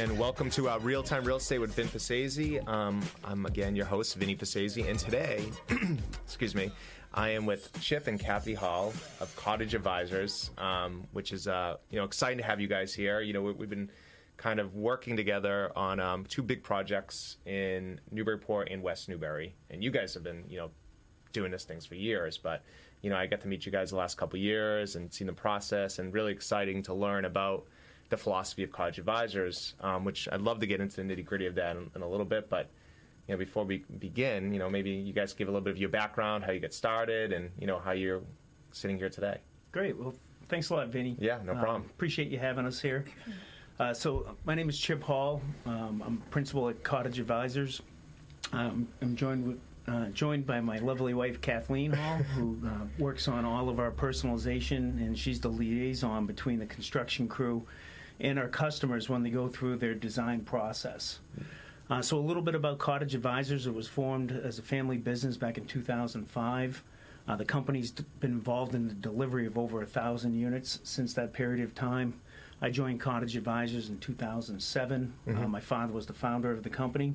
and welcome to uh, Real Time Real Estate with Vin Forzese. Um, I'm again your host, Vinny Forzese, and today, excuse me, I am with Chip and Kathy Hall of Cottage Advisors, um, which is uh, you know exciting to have you guys here. You know we, we've been kind of working together on um, two big projects in Newburyport and West Newbury, and you guys have been you know doing this things for years, but you know I got to meet you guys the last couple years and seen the process, and really exciting to learn about the philosophy of Cottage Advisors, um, which I'd love to get into the nitty gritty of that in, in, a little bit. But you know, before we begin, you know, maybe you guys give a little bit of your background, how you get started, and you know how you're sitting here today. Great. Well, thanks a lot, Vinny. Yeah, no problem. Uh, appreciate you having us here. Uh, so, my name is Chip Hall. Um, I'm principal at Cottage Advisors. Um, I'm joined with uh, joined by my lovely wife Kathleen Hall, who uh, works on all of our personalization, and she's the liaison between the construction crew and our customers when they go through their design process. Uh, so, a little bit about Cottage Advisors. It was formed as a family business back in 2005. Uh, the company's been involved in the delivery of over a thousand units since that period of time. I joined Cottage Advisors in 2007. Uh, mm-hmm. Uh, my father was the founder of the company.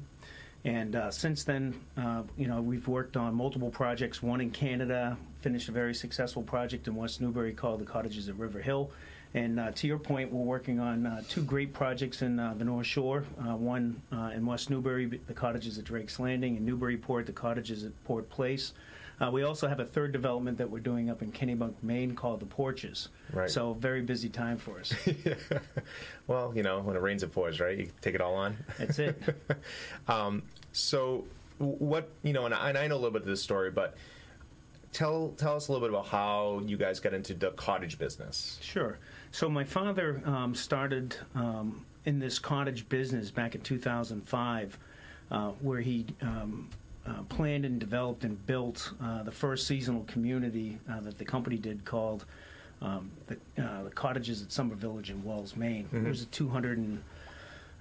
And uh, since then, uh, you know, we've worked on multiple projects. One in Canada, finished a very successful project in West Newbury called the Cottages at River Hill. And uh, to your point, we're working on uh, two great projects in uh, the North Shore. Uh, one in West Newbury, the Cottages at Drake's Landing, and Newburyport, the Cottages at Port Place. we also have a third development that we're doing up in Kennebunk, Maine, called the Porches. Right. So very busy time for us. well, you know, when it rains, it pours, right? You take it all on. That's it. um, so, what you know, and I, and I know a little bit of this story, but tell tell us a little bit about how you guys got into the cottage business. Sure. So my father um, started um, in this cottage business back in 2005, uh, where he. Um, uh, planned and developed and built uh, the first seasonal community uh, that the company did called um, the, uh, the, Cottages at Summer Village in Wells, Maine. Mm-hmm. It was a 200 and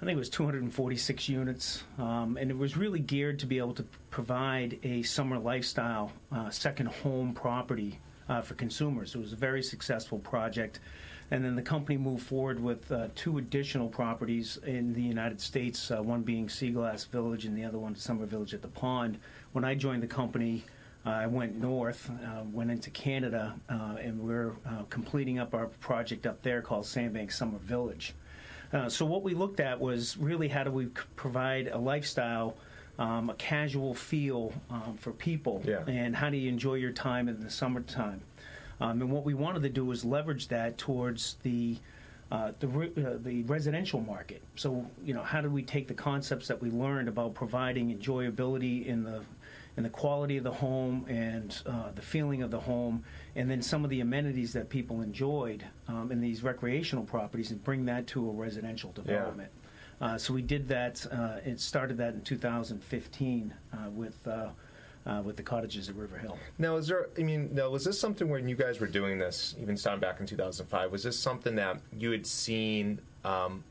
I think it was 246 units, um, and it was really geared to be able to provide a summer lifestyle uh, second home property uh, for consumers. It was a very successful project. And then the company moved forward with uh, two additional properties in the United States, uh, one being Seaglass Village and the other one Summer Village at the Pond. When I joined the company, uh, I went north, uh, went into Canada, and we're completing up our project up there called Sandbank Summer Village. Uh, so what we looked at was really how do we provide a lifestyle, um, a casual feel um, for people, yeah. and how do you enjoy your time in the summertime. Um, and what we wanted to do was leverage that towards the uh, the, uh, the residential market. So, you know, how do we take the concepts that we learned about providing enjoyability in the in the quality of the home and uh, the feeling of the home, and then some of the amenities that people enjoyed um, in these recreational properties, and bring that to a residential development. Yeah. Uh, so we did that. Uh, it started that in 2015 uh, with uh, with the cottages at River Hill. Now, is there? I mean, now was this something when you guys were doing this, even starting back in 2005? Was this something that you had seen um,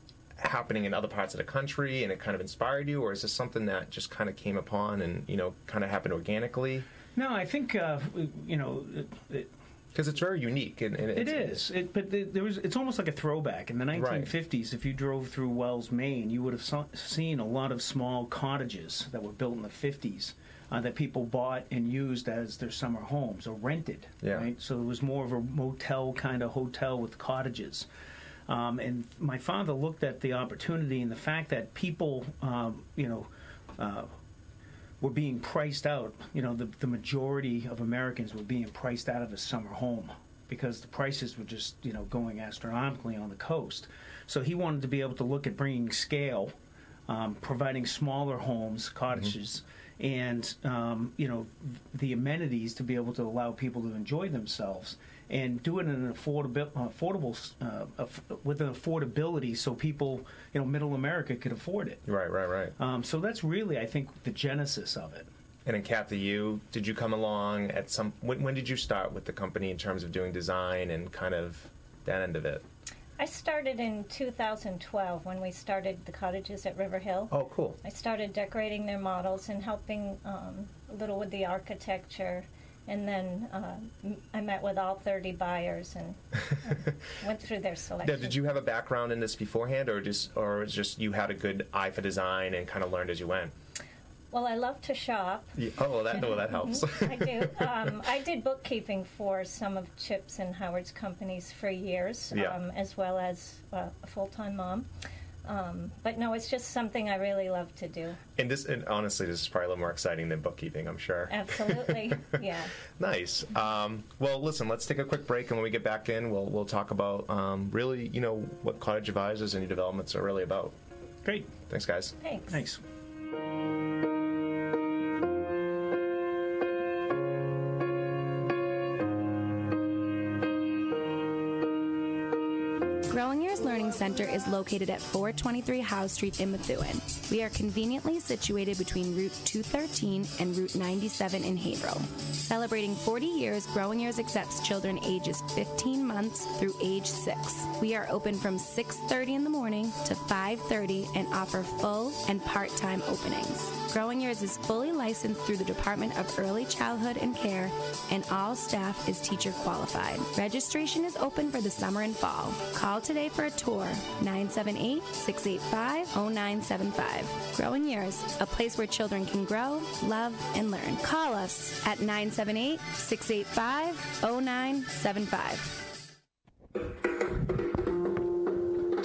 happening in other parts of the country, and it kind of inspired you, or is this something that just kind of came upon and you know kind of happened organically? No, I think uh, you know. It, it, because it's very unique. And, and it is. It, but the, there was. It's almost like a throwback. In the 1950s, right. if you drove through Wells, Maine, you would have seen a lot of small cottages that were built in the 50s uh, that people bought and used as their summer homes or rented. Yeah. Right. So it was more of a motel kind of hotel with cottages. Um, and my father looked at the opportunity and the fact that people, um, you know. Uh, were being priced out. You know, the, the majority of Americans were being priced out of a summer home because the prices were just, you know, going astronomically on the coast. So he wanted to be able to look at bringing scale, um, providing smaller homes, cottages, mm-hmm. and, um, you know, the amenities to be able to allow people to enjoy themselves and do it in an affordable, affordable uh, with an affordability, so people, you know, middle America could afford it. Right, right, right. Um, so that's really, I think, the genesis of it. And in Kathy, you did you come along at some? When, when did you start with the company in terms of doing design and kind of that end of it? I started in 2012 when we started the cottages at River Hill. Oh, cool. I started decorating their models and helping um, a little with the architecture and then uh, m- I met with all 30 buyers and went through their selection. Now, did you have a background in this beforehand, or just, or was just you had a good eye for design and kind of learned as you went? Well, I love to shop. Yeah. Oh, well, that well, that helps. I do. Um, I did bookkeeping for some of Chip's and Howard's companies for years, Yeah. um, as well as uh, a full-time mom. Um, but no, it's just something I really love to do. and this, and honestly, this is probably a little more exciting than bookkeeping. I'm sure. Absolutely, yeah. Nice. Um, well, listen, let's take a quick break, and when we get back in, we'll we'll talk about um, really, you know, what cottage advisors and new developments are really about. Great. Thanks, guys. Thanks. Thanks. Learning Center is located at 423 Howe Street in Methuen. We are conveniently situated between Route 213 and Route 97 in Haverhill. Celebrating 40 years, Growing Years accepts children ages 15 months through age 6. We are open from 6:30 in the morning to 5:30 and offer full and part-time openings. Growing Years is fully licensed through the Department of Early Childhood and Care, and all staff is teacher qualified. Registration is open for the summer and fall. Call today for a tour 978 685 0975. Growing Years, a place where children can grow, love, and learn. Call us at 978 685 0975.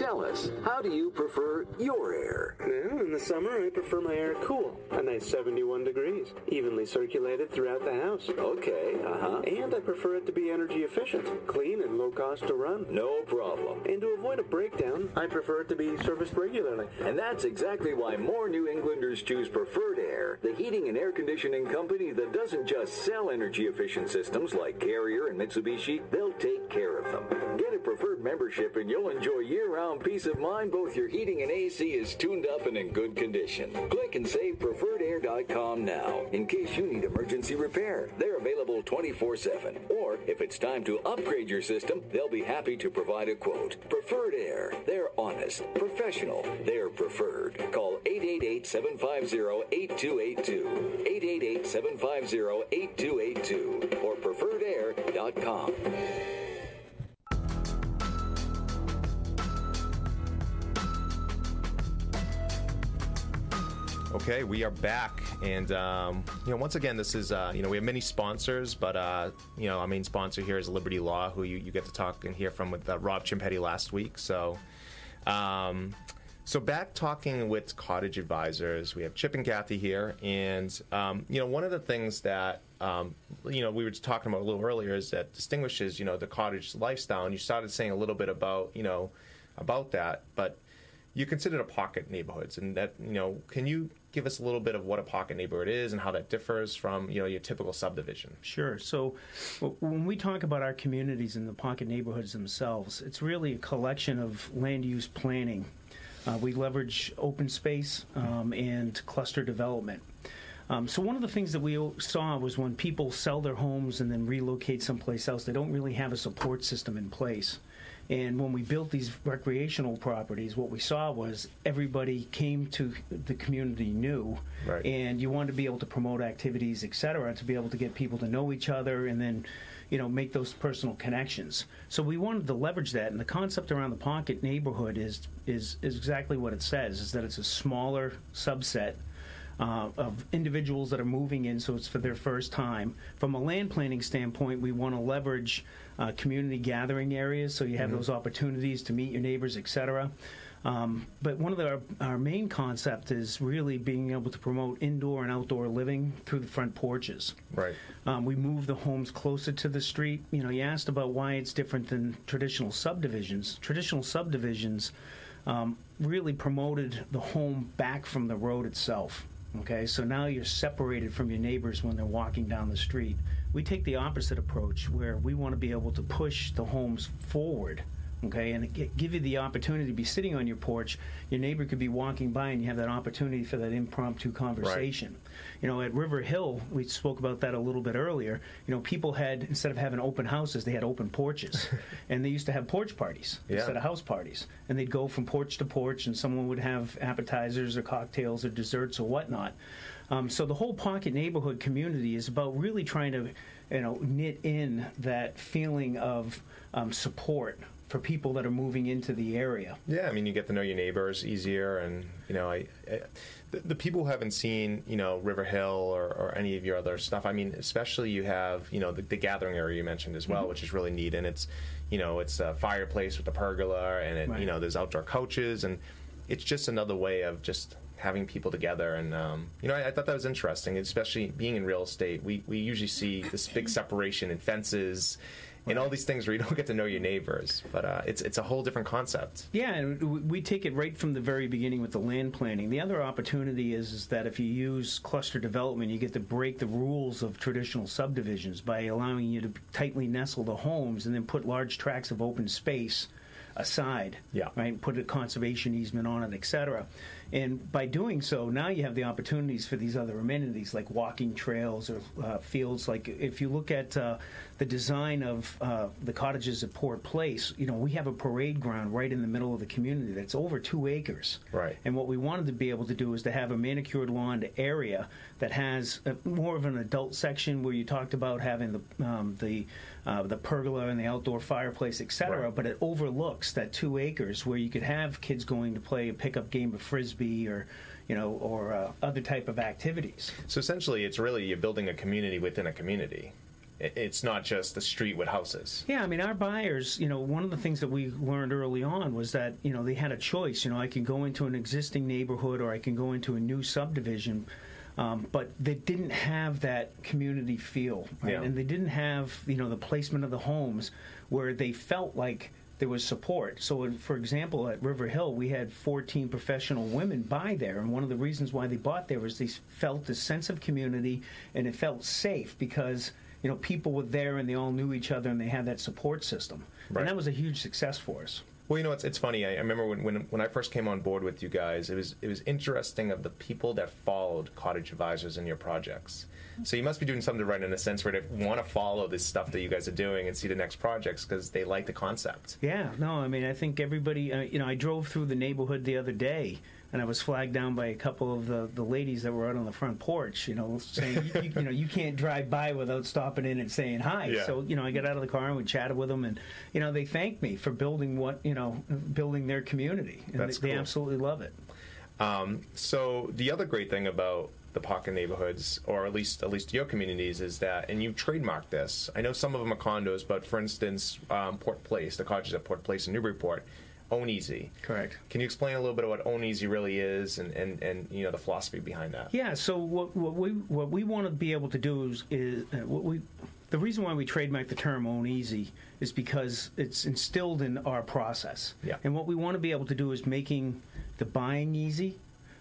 Tell us, how do you prefer your air? Well, in the summer, I prefer my air cool, a nice 71 degrees, evenly circulated throughout the house. Okay, uh huh. And I prefer it to be energy efficient, clean, and low cost to run. No problem. And to avoid a breakdown, I prefer it to be serviced regularly. And that's exactly why more New Englanders choose Preferred Air, the heating and air conditioning company that doesn't just sell energy efficient systems like Carrier and Mitsubishi, they'll take care of them. Get a preferred membership and you'll enjoy year round peace of mind both your heating and AC is tuned up and in good condition. Click and save preferredair.com now in case you need emergency repair. They're available 24 7. Or if it's time to upgrade your system, they'll be happy to provide a quote. Preferred Air. They're honest, professional, they're preferred. Call 888 750 8282. 888 750 8282 or preferredair.com. Okay, we are back, and um, you know, once again, this is uh, you know we have many sponsors, but uh, you know, our main sponsor here is Liberty Law, who you, you get to talk and hear from with uh, Rob Chimpetti last week. So, um, so back talking with Cottage Advisors, we have Chip and Kathy here, and um, you know, one of the things that um, you know we were talking about a little earlier is that distinguishes you know the cottage lifestyle, and you started saying a little bit about you know about that, but you considered a pocket neighborhoods, and that you know, can you give us a little bit of what a pocket neighborhood is and how that differs from you know your typical subdivision? Sure. So when we talk about our communities and the pocket neighborhoods themselves, it's really a collection of land use planning. Uh, we leverage open space um, and cluster development. Um, so one of the things that we saw was when people sell their homes and then relocate someplace else, they don't really have a support system in place. And when we built these recreational properties, what we saw was everybody came to the community new, Right. and you wanted to be able to promote activities, et cetera, to be able to get people to know each other, and then, you know, make those personal connections. So we wanted to leverage that, and the concept around the pocket neighborhood is is is exactly what it says: is that it's a smaller subset uh, of individuals that are moving in, so it's for their first time. From a land planning standpoint, we want to leverage uh, community gathering areas, so you have those opportunities to meet your neighbors, etc. Um, but one of the, our, our main concept is really being able to promote indoor and outdoor living through the front porches. Right. Um, we move the homes closer to the street. You know, you asked about why it's different than traditional subdivisions. Traditional subdivisions um, really promoted the home back from the road itself. Okay, so now you're separated from your neighbors when they're walking down the street. We take the opposite approach where we want to be able to push the homes forward okay, and it give you the opportunity to be sitting on your porch. Your neighbor could be walking by, and you have that opportunity for that impromptu conversation. You know, at River Hill, we spoke about that a little bit earlier. You know, people had instead of having open houses, they had open porches, and they used to have porch parties Yeah. instead of house parties, and they'd go from porch to porch, and someone would have appetizers or cocktails or desserts or whatnot. Um, so the whole pocket neighborhood community is about really trying to, you know, knit in that feeling of um, support for people that are moving into the area. Yeah, I mean, you get to know your neighbors easier, and you know, I, I the, the people who haven't seen, you know, River Hill or, or any of your other stuff. I mean, especially you have, you know, the, the gathering area you mentioned as well, which is really neat, and it's, you know, it's a fireplace with a pergola, and it, Right. you know, there's outdoor couches, and it's just another way of just having people together and um, you know I, I thought that was interesting especially being in real estate we, we usually see this big separation in fences and all these things where you don't get to know your neighbors but uh, it's it's a whole different concept Yeah, and we take it right from the very beginning with the land planning. The other opportunity is, is that if you use cluster development, you get to break the rules of traditional subdivisions by allowing you to tightly nestle the homes and then put large tracts of open space aside. Yeah. Right. Put a conservation easement on it, etc. And by doing so, now you have the opportunities for these other amenities like walking trails or uh, fields. Like if you look at uh, the design of uh, the cottages at Port Place, you know we have a parade ground right in the middle of the community that's over two acres. Right. And what we wanted to be able to do is to have a manicured lawn area that has a, more of an adult section where you talked about having the um, the uh, the pergola and the outdoor fireplace, etc. Right. But it overlooks that two acres where you could have kids going to play a pickup game of frisbee or you know or uh, other type of activities. So essentially, it's really you're building a community within a community. It- It's not just the street with houses. Yeah, I mean, our buyers, you know, one of the things that we learned early on was that, you know, they had a choice. You know, I can go into an existing neighborhood or I can go into a new subdivision, um, but they didn't have that community feel. Right? Yeah. And they didn't have, you know, the placement of the homes where they felt like there was support. So, for example, at River Hill, we had 14 professional women buy there, and one of the reasons why they bought there was they felt a sense of community and it felt safe because you know people were there and they all knew each other and they had that support system, Right. and that was a huge success for us. Well, you know, it's, it's funny. I, I remember when, when when I first came on board with you guys, it was it was interesting of the people that followed Cottage Advisors in your projects. So you must be doing something right in a sense where they want to follow this stuff that you guys are doing and see the next projects because they like the concept. Yeah, no, I mean, I think everybody, uh, you know, I drove through the neighborhood the other day, and I was flagged down by a couple of the, the ladies that were out on the front porch, you know, saying, you, you, you know, you can't drive by without stopping in and saying hi. Yeah. So, you know, I got out of the car and we chatted with them, and, you know, they thanked me for building what, you know, building their community. And That's they, they absolutely love it. Um, so the other great thing about the pocket neighborhoods, or at least at least your communities, is that, and you've trademarked this. I know some of them are condos, but for instance, um, Port Place, the cottages at Port Place in Newburyport, own easy. Correct. Can you explain a little bit of what own easy really is, and, and, and you know the philosophy behind that? Yeah. So what, what we what we want to be able to do is, is uh, what we the reason why we trademark the term "own easy" is because it's instilled in our process. Yeah. And what we want to be able to do is making the buying easy.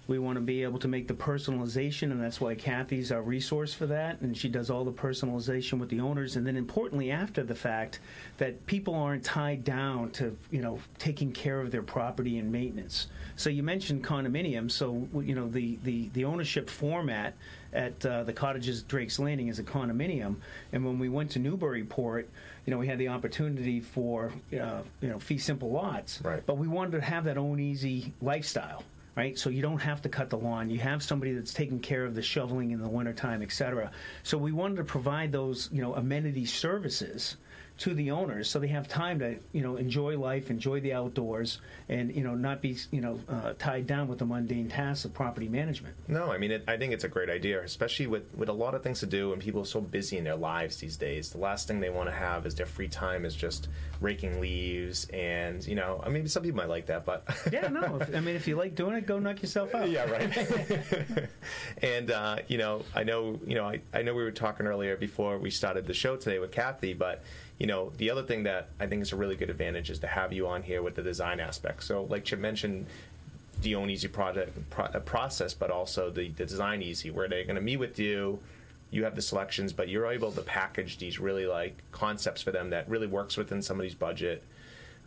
We want to be able to make the personalization, and that's why Kathy's our resource for that, and she does all the personalization with the owners. And then, importantly, after the fact, that people aren't tied down to you know taking care of their property and maintenance. So you mentioned condominiums. So you know the the, the ownership format at uh, the cottages Drake's Landing is a condominium, and when we went to Newburyport, you know we had the opportunity for uh, you know fee simple lots, Right. but we wanted to have that own easy lifestyle. Right, so you don't have to cut the lawn. You have somebody that's taking care of the shoveling in the wintertime, et cetera. So we wanted to provide those, you know, amenity services to the owners, so they have time to, you know, enjoy life, enjoy the outdoors, and you know, not be, you know, uh, tied down with the mundane tasks of property management. No, I mean, it, I think it's a great idea, especially with, with a lot of things to do and people are so busy in their lives these days. The last thing they want to have is their free time is just raking leaves. And, you know, I mean, some people might like that, but. Yeah, no. If, I mean, if you like doing it, go knock yourself out. yeah, right. and uh, you know, I know, you know, I, I know we were talking earlier before we started the show today with Kathy, but you know, the other thing that I think is a really good advantage is to have you on here with the design aspect. So, like Chip mentioned, the own easy project pro- uh, process, but also the, the design easy, where they're going to meet with you. You have the selections, but you're able to package these really like concepts for them that really works within somebody's budget.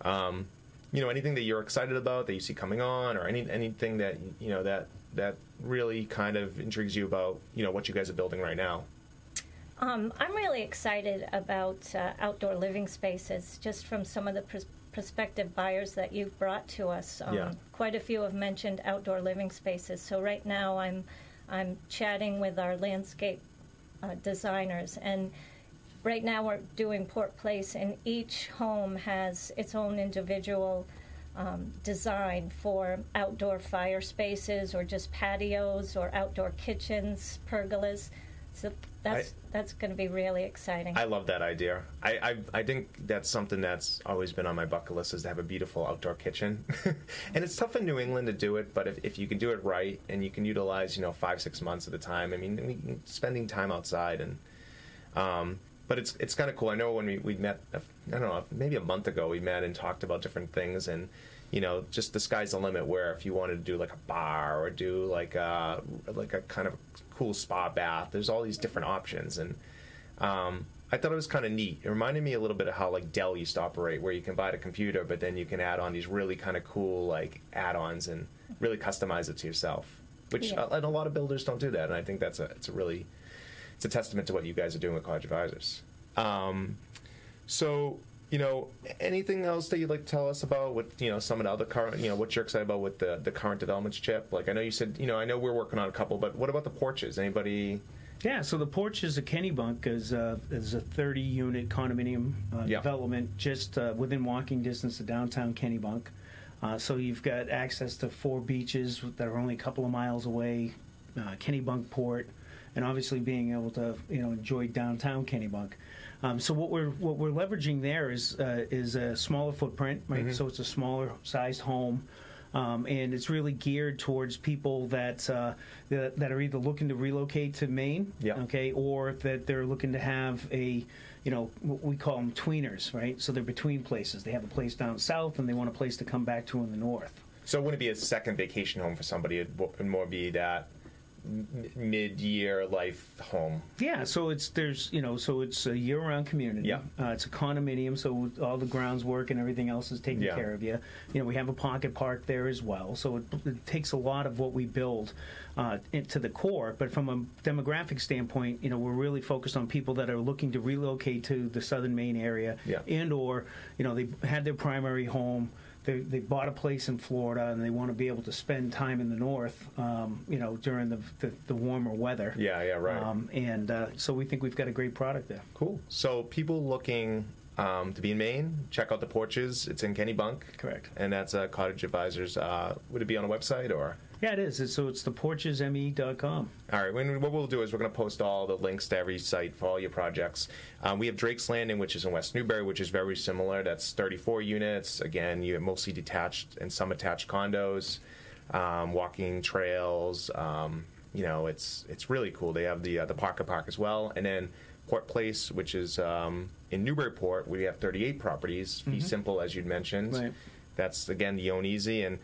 Um, you know, anything that you're excited about that you see coming on, or any anything that you know that that really kind of intrigues you about you know what you guys are building right now. Um, I'm really excited about uh, outdoor living spaces, just from some of the pros- prospective buyers that you've brought to us. Um, Yeah. Quite a few have mentioned outdoor living spaces. So right now, I'm I'm chatting with our landscape uh, designers, and right now we're doing Port Place, and each home has its own individual um, design for outdoor fire spaces, or just patios, or outdoor kitchens, pergolas. So that's that's going to be really exciting. I love that idea. I, I I think that's something that's always been on my bucket list is to have a beautiful outdoor kitchen. and it's tough in New England to do it, but if, if you can do it right and you can utilize, you know, five, six months at a time, I mean, spending time outside and, um, but it's it's kind of cool. I know when we, we met, I don't know, maybe a month ago, we met and talked about different things and, you know, just the sky's the limit. Where if you wanted to do like a bar or do like a like a kind of cool spa bath, there's all these different options, and um, I thought it was kind of neat. It reminded me a little bit of how like Dell used to operate, where you can buy a computer, but then you can add on these really kind of cool like add-ons and really customize it to yourself. Which Yeah. uh, and a lot of builders don't do that, and I think that's a it's a really it's a testament to what you guys are doing with Cottage Advisors. Um, so, you know, anything else that you'd like to tell us about what you know some of the other current, you know, what you're excited about with the the current developments, Chip? Like I know you said, you know, I know we're working on a couple, but what about the porches? Anybody? Yeah, so the porch is a Kennebunk is a, is a 30 unit condominium uh, Yeah. development just uh, within walking distance of downtown Kennebunk. Uh, so you've got access to four beaches that are only a couple of miles away, uh, Kennebunkport, and obviously being able to you know enjoy downtown Kennebunk. Um, so what we're what we're leveraging there is uh, is a smaller footprint, right? So it's a smaller sized home. Um, and it's really geared towards people that, uh, that that are either looking to relocate to Maine, okay, or that they're looking to have a, you know, what we call them tweeners, right? So they're between places. They have a place down south, and they want a place to come back to in the north. So it wouldn't be a second vacation home for somebody. It would more be that m- mid-year life home. Yeah, so it's there's you know so it's a year-round community. Yeah. uh, it's a condominium, so all the grounds work and everything else is taken Yeah. care of you. You know, we have a pocket park there as well, so it, it takes a lot of what we build uh, into the core. But from a demographic standpoint, you know, we're really focused on people that are looking to relocate to the southern Maine area, Yeah. and or you know they had their primary home. They, they bought a place in Florida and they want to be able to spend time in the north, um, you know, during the, the, the warmer weather. Yeah, yeah, right. Um, and uh, so we think we've got a great product there. Cool. So people looking um, to be in Maine, check out the porches. It's in Kennebunk. Correct. And that's uh, Cottage Advisors. Uh, would it be on a website or? Yeah, it is. So it's, so it's theporchesme.com. All right. When, what we'll do is we're going to post all the links to every site for all your projects. Um, we have Drake's Landing, which is in West Newbury, which is very similar. That's 34 units. Again, you have mostly detached and some attached condos, um, walking trails. Um, you know, it's it's really cool. They have the uh, the Parker Park as well, and then Port Place, which is um, in Newburyport. We have 38 properties. Fee simple, as you'd mentioned. Right. That's again the Own Easy and.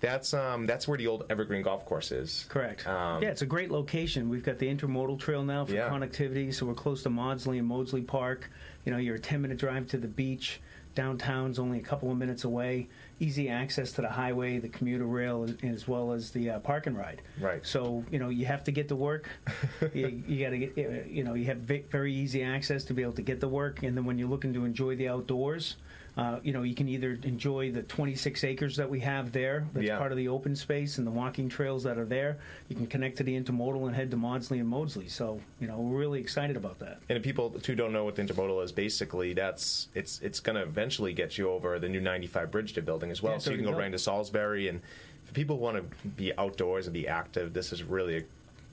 That's um, that's where the old Evergreen Golf Course is. Correct. Um, yeah, it's a great location. We've got the intermodal trail now for Yeah. connectivity, so we're close to Maudslay and Maudslay Park. You know, you're a 10 minute drive to the beach. Downtown's only a couple of minutes away. Easy access to the highway, the commuter rail, as- well as the uh, park and ride. Right. So you know, you have to get to work. you, you got to get. You know, you have very easy access to be able to get to work, and then when you're looking to enjoy the outdoors. Uh, you know, you can either enjoy the 26 acres that we have there. That's Yeah. part of the open space and the walking trails that are there. You can connect to the intermodal and head to Maudslay and Maudslay. So, you know, we're really excited about that. And if people who don't know what the intermodal is, basically that's it's it's going to eventually get you over the new 95 bridge they're building as well. Yeah, so you can go right into Salisbury, and if people who want to be outdoors and be active, this is really a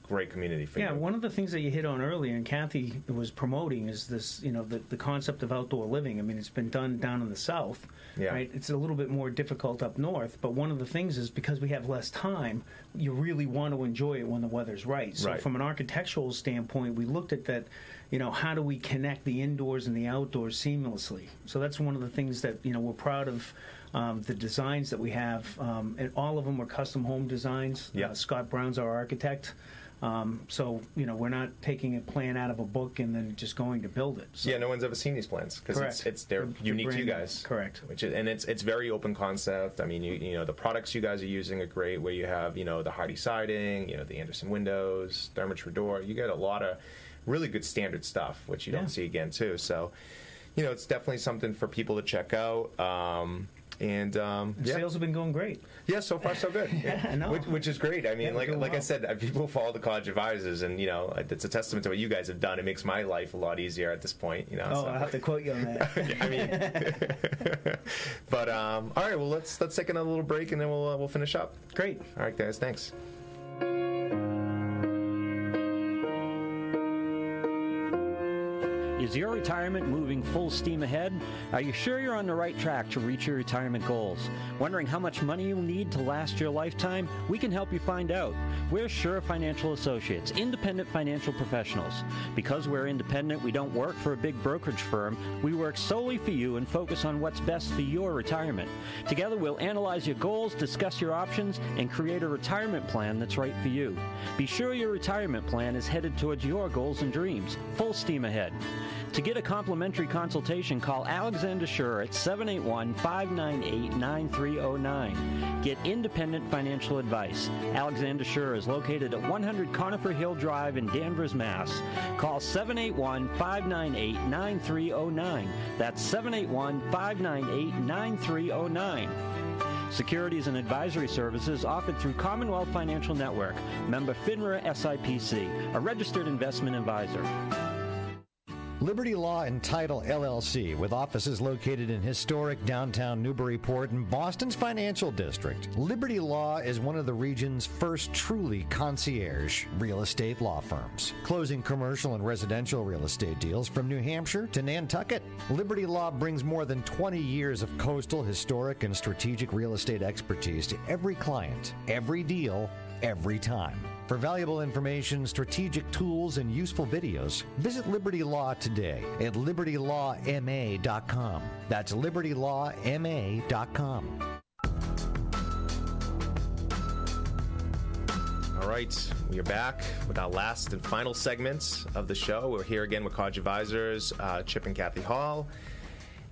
great community for Yeah, you. one of the things that you hit on earlier, and Kathy was promoting, is this, you know, the, the concept of outdoor living. I mean, it's been done down in the south, Yeah. right? It's a little bit more difficult up north, but one of the things is because we have less time, you really want to enjoy it when the weather's right. So, Right. from an architectural standpoint, we looked at that. You know, how do we connect the indoors and the outdoors seamlessly? So that's one of the things that you know we're proud of. Um, the designs that we have, um, and all of them were custom home designs. Yeah. Uh, Scott Brown's our architect. Um, so you know, we're not taking a plan out of a book and then just going to build it. So, Yeah, no one's ever seen these plans because it's, it's they're They're unique to you guys. Correct. Which is, and it's it's very open concept. I mean, you you know the products you guys are using are great. Where you have you know the Hardie siding, you know the Andersen windows, Therma-Tru door. You get a lot of really good standard stuff, which you Yeah. don't see again too. So, you know, it's definitely something for people to check out. Um, and um, yeah. Sales have been going great. Yeah, so far so good. Yeah, I know. Which, which is great. I mean, Yeah, we're like doing like I said, uh, people follow the cottage advisors, and you know, it's a testament to what you guys have done. It makes my life a lot easier at this point. You know. Oh, so. I have to quote you on that. I mean, but um, all right. Well, let's let's take another little break, and then we'll uh, we'll finish up. Great. All right, guys. Thanks. Is your retirement moving full steam ahead? Are you sure you're on the right track to reach your retirement goals? Wondering how much money you'll need to last your lifetime? We can help you find out. We're Sure Financial Associates, independent financial professionals. Because we're independent, we don't work for a big brokerage firm. We work solely for you and focus on what's best for your retirement. Together, we'll analyze your goals, discuss your options, and create a retirement plan that's right for you. Be sure your retirement plan is headed towards your goals and dreams. Full steam ahead. To get a complimentary consultation, call Alexander Schur at 781 598 9309. Get independent financial advice. Alexander Schur is located at 100 Conifer Hill Drive in Danvers, Mass. Call 781 598 9309. That's 781 598 9309. Securities and advisory services offered through Commonwealth Financial Network, member FINRA SIPC, a registered investment advisor. Liberty Law and Title LLC, with offices located in historic downtown Newburyport and Boston's financial district. Liberty Law is one of the region's first truly concierge real estate law firms, closing commercial and residential real estate deals from New Hampshire to Nantucket. Liberty Law brings more than 20 years of coastal, historic, and strategic real estate expertise to every client, every deal, every time. For valuable information, strategic tools, and useful videos, visit Liberty Law today at libertylawma.com. That's libertylawma.com. All right, we are back with our last and final segments of the show. We're here again with Cottage Advisors, uh, Chip and Kathy Hall.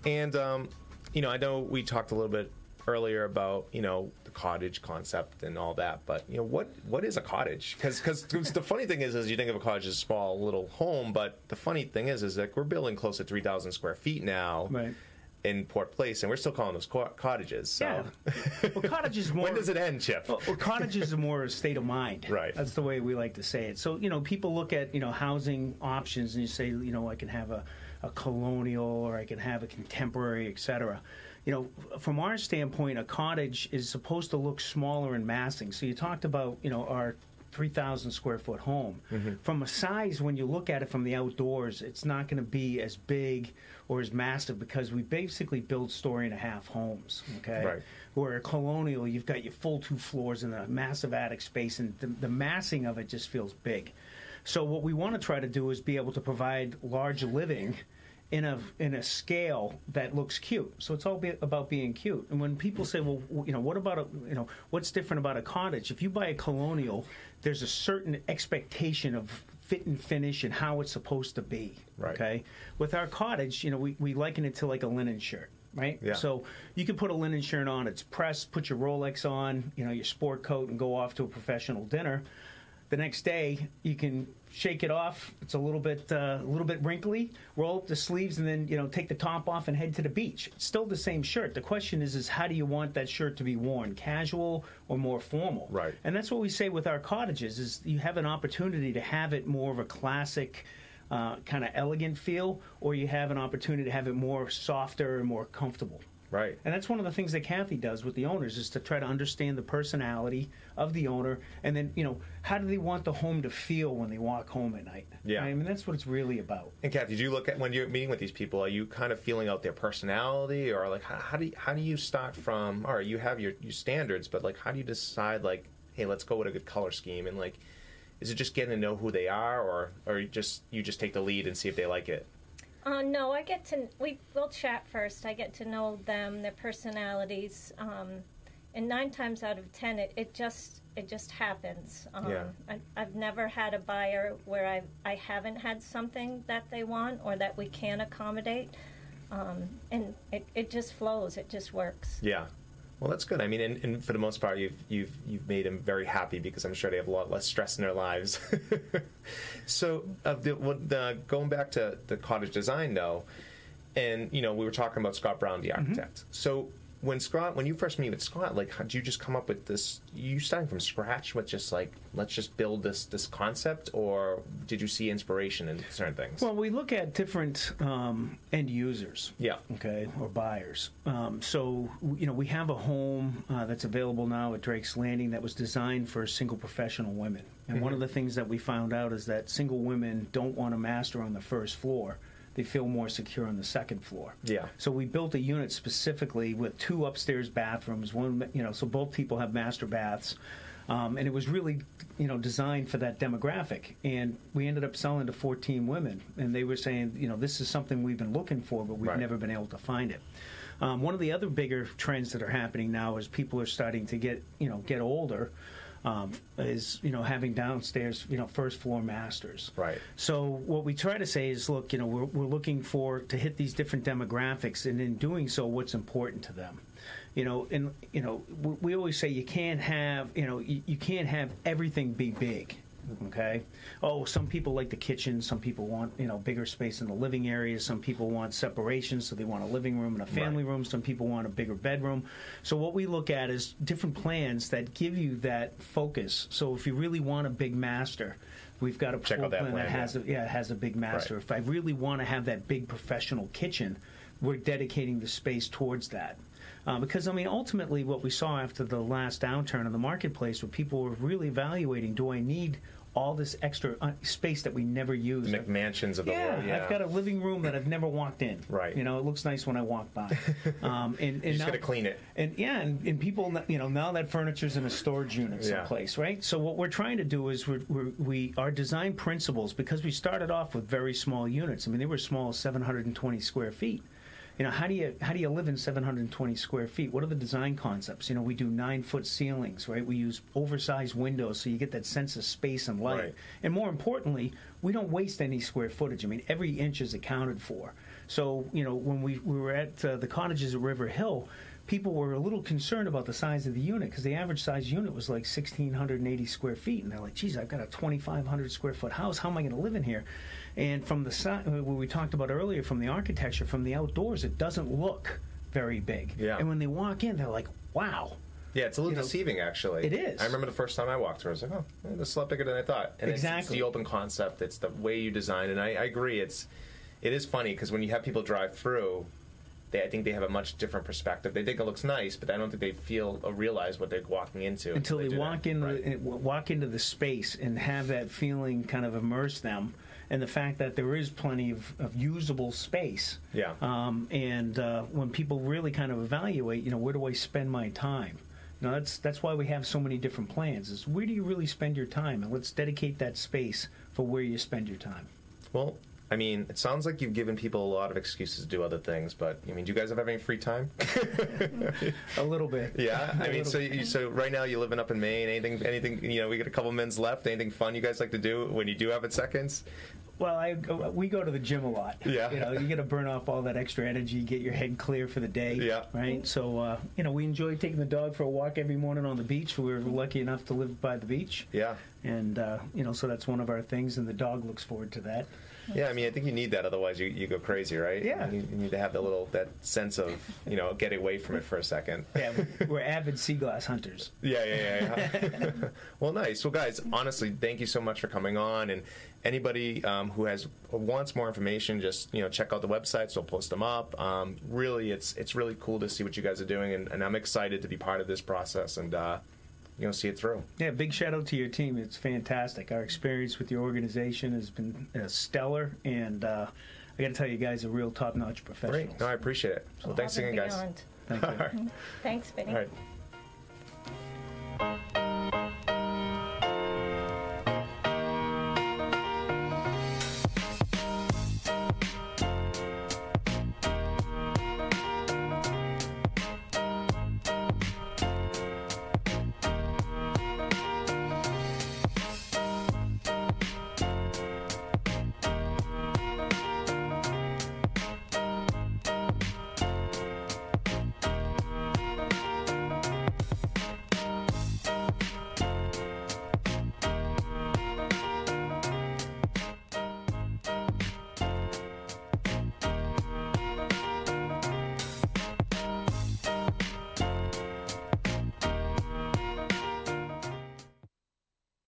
And, um, you know, I know we talked a little bit earlier about, you know, cottage concept and all that, but, you know, what what is a cottage? Because the funny thing is, is you think of a cottage as a small little home, but the funny thing is, is that we're building close to 3,000 square feet now. Right. In Port Place, and we're still calling those co- cottages. So, Yeah. Well, cottage is more. when does it end, Chip? Well, well, cottage is more a state of mind. Right. That's the way we like to say it. So, you know, people look at, you know, housing options and you say, you know, I can have a, a colonial or I can have a contemporary, et cetera. You know, from our standpoint, a cottage is supposed to look smaller in massing. So you talked about, you know, our 3,000 square foot home. Mm-hmm. From a size, when you look at it from the outdoors, it's not going to be as big or as massive because we basically build story and a half homes. Okay. Right. Where a colonial, you've got your full two floors and a massive attic space, and the, the massing of it just feels big. So what we want to try to do is be able to provide large living in a in a scale that looks cute. So it's all be, about being cute. And when people say, well, you know, what about a you know what's different about a cottage? If you buy a colonial, there's a certain expectation of fit and finish and how it's supposed to be. Right. Okay. With our cottage, you know, we, we liken it to like a linen shirt. Right, Yeah. so you can put a linen shirt on. It's pressed. Put your Rolex on, you know, your sport coat, and go off to a professional dinner. The next day, you can shake it off. It's a little bit, uh, a little bit wrinkly. Roll up the sleeves, and then you know, take the top off and head to the beach. It's still the same shirt. The question is, is how do you want that shirt to be worn? Casual or more formal? Right. And that's what we say with our cottages: is you have an opportunity to have it more of a classic. Uh, kind of elegant feel, or you have an opportunity to have it more softer and more comfortable. Right. And that's one of the things that Kathy does with the owners is to try to understand the personality of the owner, and then you know how do they want the home to feel when they walk home at night. Yeah. I mean that's what it's really about. And Kathy, do you look at when you're meeting with these people? Are you kind of feeling out their personality, or like how, how do you, how do you start from? All right, you have your, your standards, but like how do you decide like, hey, let's go with a good color scheme, and like, is it just getting to know who they are, or or just you just take the lead and see if they like it? Uh, no, I get to we will chat first. I get to know them, their personalities, um, and nine times out of ten, it, it just it just happens. Um, Yeah. I, I've never had a buyer where I I haven't had something that they want or that we can accommodate, um, and it, it just flows. It just works. Yeah. Well, that's good. I mean, and, and for the most part, you've you've you've made them very happy because I'm sure they have a lot less stress in their lives. so, uh, the, what, the, going back to the cottage design, though, and you know, we were talking about Scott Brown, the architect. So, when Scott, when you first meet with Scott, like, how did you just come up with this? You starting from scratch with just like, let's just build this this concept, or did you see inspiration in certain things? Well, we look at different um, end users. Yeah. Okay, or buyers. Um, so, you know, we have a home uh, that's available now at Drake's Landing that was designed for single professional women. And one of the things that we found out is that single women don't want a master on the first floor. They feel more secure on the second floor. Yeah. So we built a unit specifically with two upstairs bathrooms. One, you know, so both people have master baths, um, and it was really, you know, designed for that demographic. And we ended up selling to 14 women, and they were saying, you know, this is something we've been looking for, but we've Right. never been able to find it. Um, one of the other bigger trends that are happening now is people are starting to get, you know, get older. Um, is you know having downstairs you know first floor masters Right. so what we try to say is, look, you know, we're, we're looking for to hit these different demographics, and in doing so, what's important to them. You know, and you know, we, always say you can't have, you know, you, you can't have everything be big. Okay. Oh, some people like the kitchen. Some people want, you know, bigger space in the living area. Some people want separation, so they want a living room and a family Right. room. Some people want a bigger bedroom. So what we look at is different plans that give you that focus. So if you really want a big master, we've got a Check floor out that plan that has yeah. a, yeah, it has a big master. Right. If I really want to have that big professional kitchen, we're dedicating the space towards that. Uh, because I mean, ultimately, what we saw after the last downturn in the marketplace, where people were really evaluating, do I need all this extra uh, space that we never use? the McMansions of the yeah, world. Yeah. I've got a living room that I've never walked in. Right. You know, it looks nice when I walk by. Um, and, and You just gotta clean it. and yeah, and, and people, you know, now that furniture's in a storage unit Yeah. someplace, right? So what we're trying to do is we're, we're, we our design principles because we started off with very small units. I mean, they were small, 720 square feet. You know, how do you how do you live in 720 square feet? What are the design concepts? You know, we do nine foot ceilings, right? We use oversized windows so you get that sense of space and light. Right. And more importantly, we don't waste any square footage. I mean, every inch is accounted for. So, you know, when we, we were at uh, the cottages at River Hill, people were a little concerned about the size of the unit because the average size unit was like 1,680 square feet. And they're like, geez, I've got a 2,500 square foot house. How am I going to live in here? And from the side, uh, what we talked about earlier, from the architecture, from the outdoors, it doesn't look very big. Yeah. And when they walk in, they're like, wow. Yeah, it's a little You know, deceiving, actually. it is. I remember the first time I walked through, I was like, "Oh, this is a lot bigger than I thought." And it's- it's, the open concept. It's the way you design, and I, I agree. It's it is funny because when you have people drive through, they I think they have a much different perspective. They think it looks nice, but I don't think they feel or realize what they're walking into until they, do walk that. into Right. the, walk into the space and have that feeling kind of immerse them and the fact that there is plenty of, of usable space Yeah. um, and uh, when people really kind of evaluate you know where do I spend my time know, that's that's why we have so many different plans is where do you really spend your time and let's dedicate that space for where you spend your time Well, I mean, it sounds like you've given people a lot of excuses to do other things, but I mean, do you guys have any free time? a little bit Yeah, I mean, so you, so right now you're living up in Maine. Anything, anything? You know, we got a couple minutes left. Anything fun you guys like to do when you do have it seconds? Well, I we go to the gym a lot. Yeah. You know, you got to burn off all that extra energy, get your head clear for the day. Yeah. Right. So, uh, you know, we enjoy taking the dog for a walk every morning on the beach. We're lucky enough to live by the beach, Yeah, and uh, you know, so that's one of our things, and the dog looks forward to that. Yeah. I mean, I think you need that. Otherwise, you, you go crazy, right? Yeah. You, you need to have that little that sense of you know getting away from it for a second. Yeah, we're avid sea glass hunters. Yeah, yeah, yeah. yeah. well, nice. Well, guys, honestly, thank you so much for coming on. And anybody um, who has wants more information, just you know, check out the websites. So we'll post them up. Um, really, it's it's really cool to see what you guys are doing, and, and I'm excited to be part of this process and uh, you know see it through. Yeah, big shout out to your team. It's fantastic. Our experience with your organization has been uh, stellar, and uh, I got to tell you, guys a real top notch professional. Great. No, I appreciate it. So thanks again, guys. beyond. Thank you. All right. Thanks, Vinny. All right.